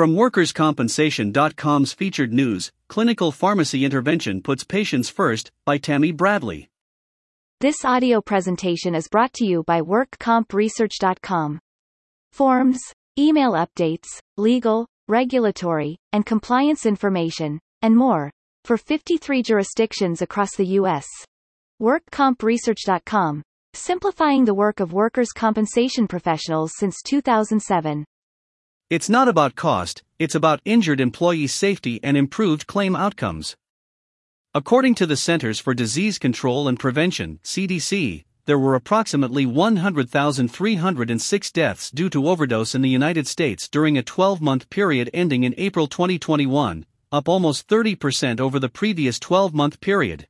From WorkersCompensation.com's featured news, Clinical Pharmacy Intervention Puts Patients First, by Tammy Bradley. This audio presentation is brought to you by WorkCompResearch.com. Forms, email updates, legal, regulatory, and compliance information, and more, for 53 jurisdictions across the U.S. WorkCompResearch.com, simplifying the work of workers' compensation professionals since 2007. It's not about cost, it's about injured employee safety and improved claim outcomes. According to the Centers for Disease Control and Prevention, CDC, there were approximately 100,306 deaths due to overdose in the United States during a 12 month period ending in April 2021, up almost 30% over the previous 12 month period.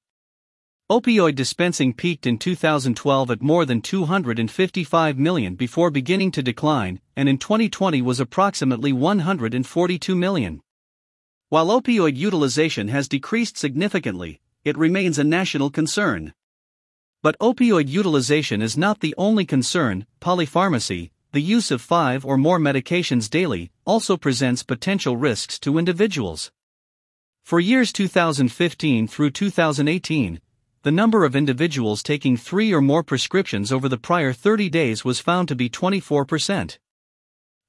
Opioid dispensing peaked in 2012 at more than 255 million before beginning to decline, and in 2020 was approximately 142 million. While opioid utilization has decreased significantly, it remains a national concern. But opioid utilization is not the only concern, polypharmacy, the use of five or more medications daily, also presents potential risks to individuals. For years 2015 through 2018, the number of individuals taking three or more prescriptions over the prior 30 days was found to be 24%.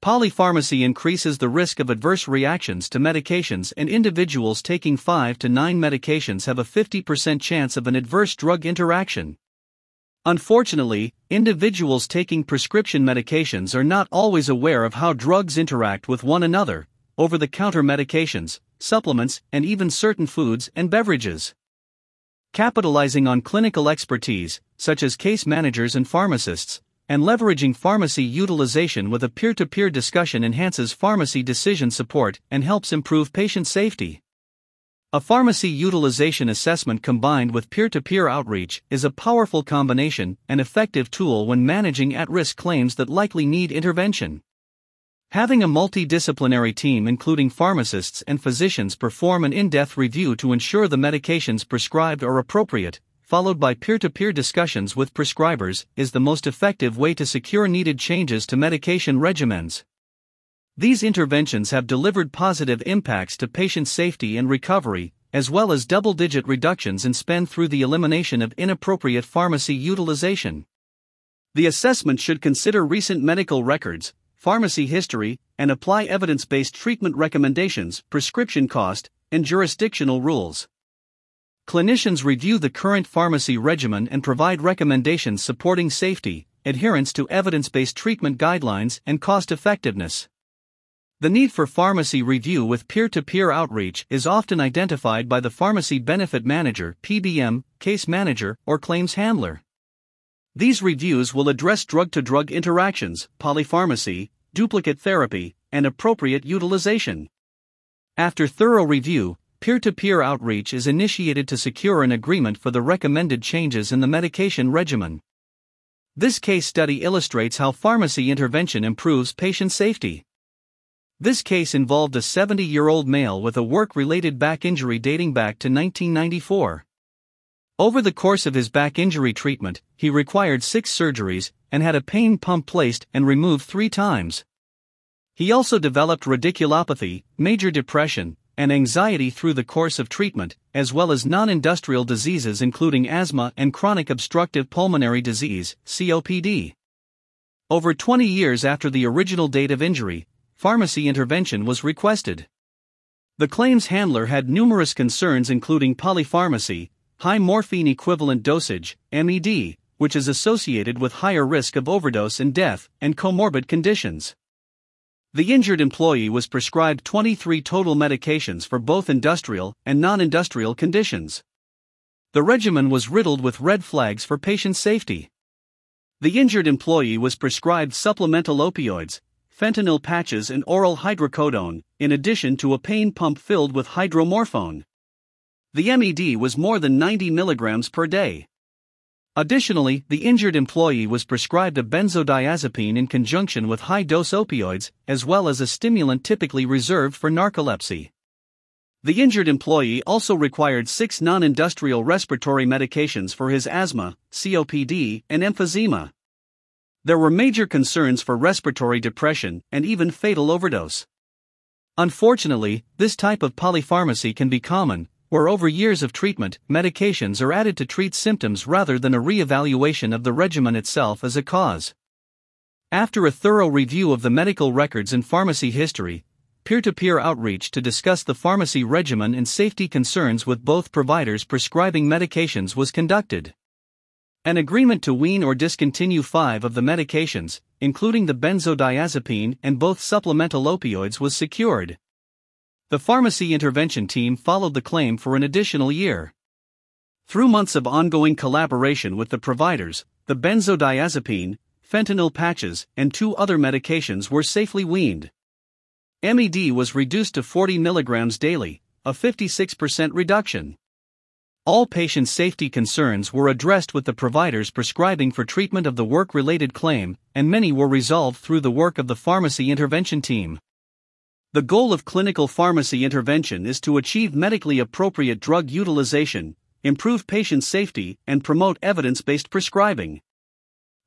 Polypharmacy increases the risk of adverse reactions to medications, and individuals taking 5 to 9 medications have a 50% chance of an adverse drug interaction. Unfortunately, individuals taking prescription medications are not always aware of how drugs interact with one another, over the counter medications, supplements, and even certain foods and beverages. Capitalizing on clinical expertise, such as case managers and pharmacists, and leveraging pharmacy utilization with a peer to peer discussion enhances pharmacy decision support and helps improve patient safety. A pharmacy utilization assessment combined with peer to peer outreach is a powerful combination and effective tool when managing at risk claims that likely need intervention. Having a multidisciplinary team including pharmacists and physicians perform an in depth review to ensure the medications prescribed are appropriate, followed by peer to peer discussions with prescribers, is the most effective way to secure needed changes to medication regimens. These interventions have delivered positive impacts to patient safety and recovery, as well as double digit reductions in spend through the elimination of inappropriate pharmacy utilization. The assessment should consider recent medical records, pharmacy history, and apply evidence based treatment recommendations, prescription cost, and jurisdictional rules. Clinicians review the current pharmacy regimen and provide recommendations supporting safety, adherence to evidence based treatment guidelines, and cost effectiveness. The need for pharmacy review with peer to peer outreach is often identified by the pharmacy benefit manager, PBM, case manager, or claims handler. These reviews will address drug to drug interactions, polypharmacy, duplicate therapy, and appropriate utilization. After thorough review, peer to peer outreach is initiated to secure an agreement for the recommended changes in the medication regimen. This case study illustrates how pharmacy intervention improves patient safety. This case involved a 70 year old male with a work related back injury dating back to 1994. Over the course of his back injury treatment, he required six surgeries and had a pain pump placed and removed three times. He also developed radiculopathy, major depression, and anxiety through the course of treatment, as well as non industrial diseases including asthma and chronic obstructive pulmonary disease, COPD. Over 20 years after the original date of injury, pharmacy intervention was requested. The claims handler had numerous concerns, including polypharmacy, high morphine equivalent dosage, MED, which is associated with higher risk of overdose and death, and comorbid conditions. The injured employee was prescribed 23 total medications for both industrial and non industrial conditions. The regimen was riddled with red flags for patient safety. The injured employee was prescribed supplemental opioids, fentanyl patches, and oral hydrocodone, in addition to a pain pump filled with hydromorphone. The MED was more than 90 milligrams per day. Additionally, the injured employee was prescribed a benzodiazepine in conjunction with high dose opioids, as well as a stimulant typically reserved for narcolepsy. The injured employee also required six non industrial respiratory medications for his asthma, COPD, and emphysema. There were major concerns for respiratory depression and even fatal overdose. Unfortunately, this type of polypharmacy can be common, where over years of treatment, medications are added to treat symptoms rather than a re-evaluation of the regimen itself as a cause. After a thorough review of the medical records and pharmacy history, peer to peer outreach to discuss the pharmacy regimen and safety concerns with both providers prescribing medications was conducted. An agreement to wean or discontinue five of the medications, including the benzodiazepine and both supplemental opioids, was secured. The pharmacy intervention team followed the claim for an additional year. Through months of ongoing collaboration with the providers, the benzodiazepine, fentanyl patches, and two other medications were safely weaned. MED was reduced to 40 mg daily, a 56% reduction. All patient safety concerns were addressed with the providers prescribing for treatment of the work related claim, and many were resolved through the work of the pharmacy intervention team. The goal of clinical pharmacy intervention is to achieve medically appropriate drug utilization, improve patient safety, and promote evidence based prescribing.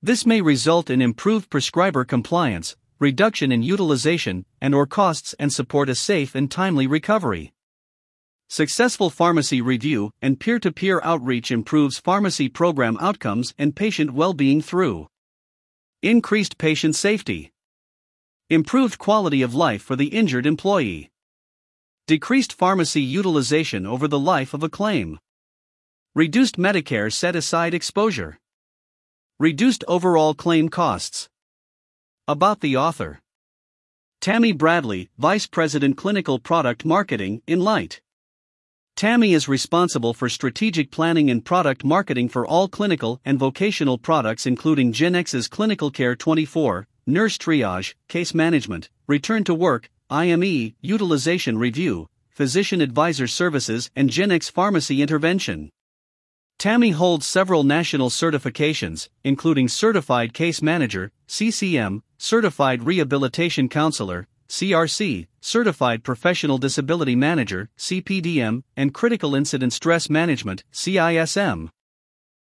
This may result in improved prescriber compliance, reduction in utilization and or costs and support a safe and timely recovery. Successful pharmacy review and peer-to-peer outreach improves pharmacy program outcomes and patient well-being through increased patient safety Improved quality of life for the injured employee. Decreased pharmacy utilization over the life of a claim. Reduced Medicare set aside exposure. Reduced overall claim costs. About the author Tammy Bradley, Vice President Clinical Product Marketing, Enlyte. Tammy is responsible for strategic planning and product marketing for all clinical and vocational products, including Genex's Clinical Care 24, nurse triage, case management, return to work, IME, utilization review, physician advisor services, and Genex pharmacy intervention. Tammy holds several national certifications, including Certified Case Manager, CCM, Certified Rehabilitation Counselor, CRC, Certified Professional Disability Manager, CPDM, and Critical Incident Stress Management, CISM.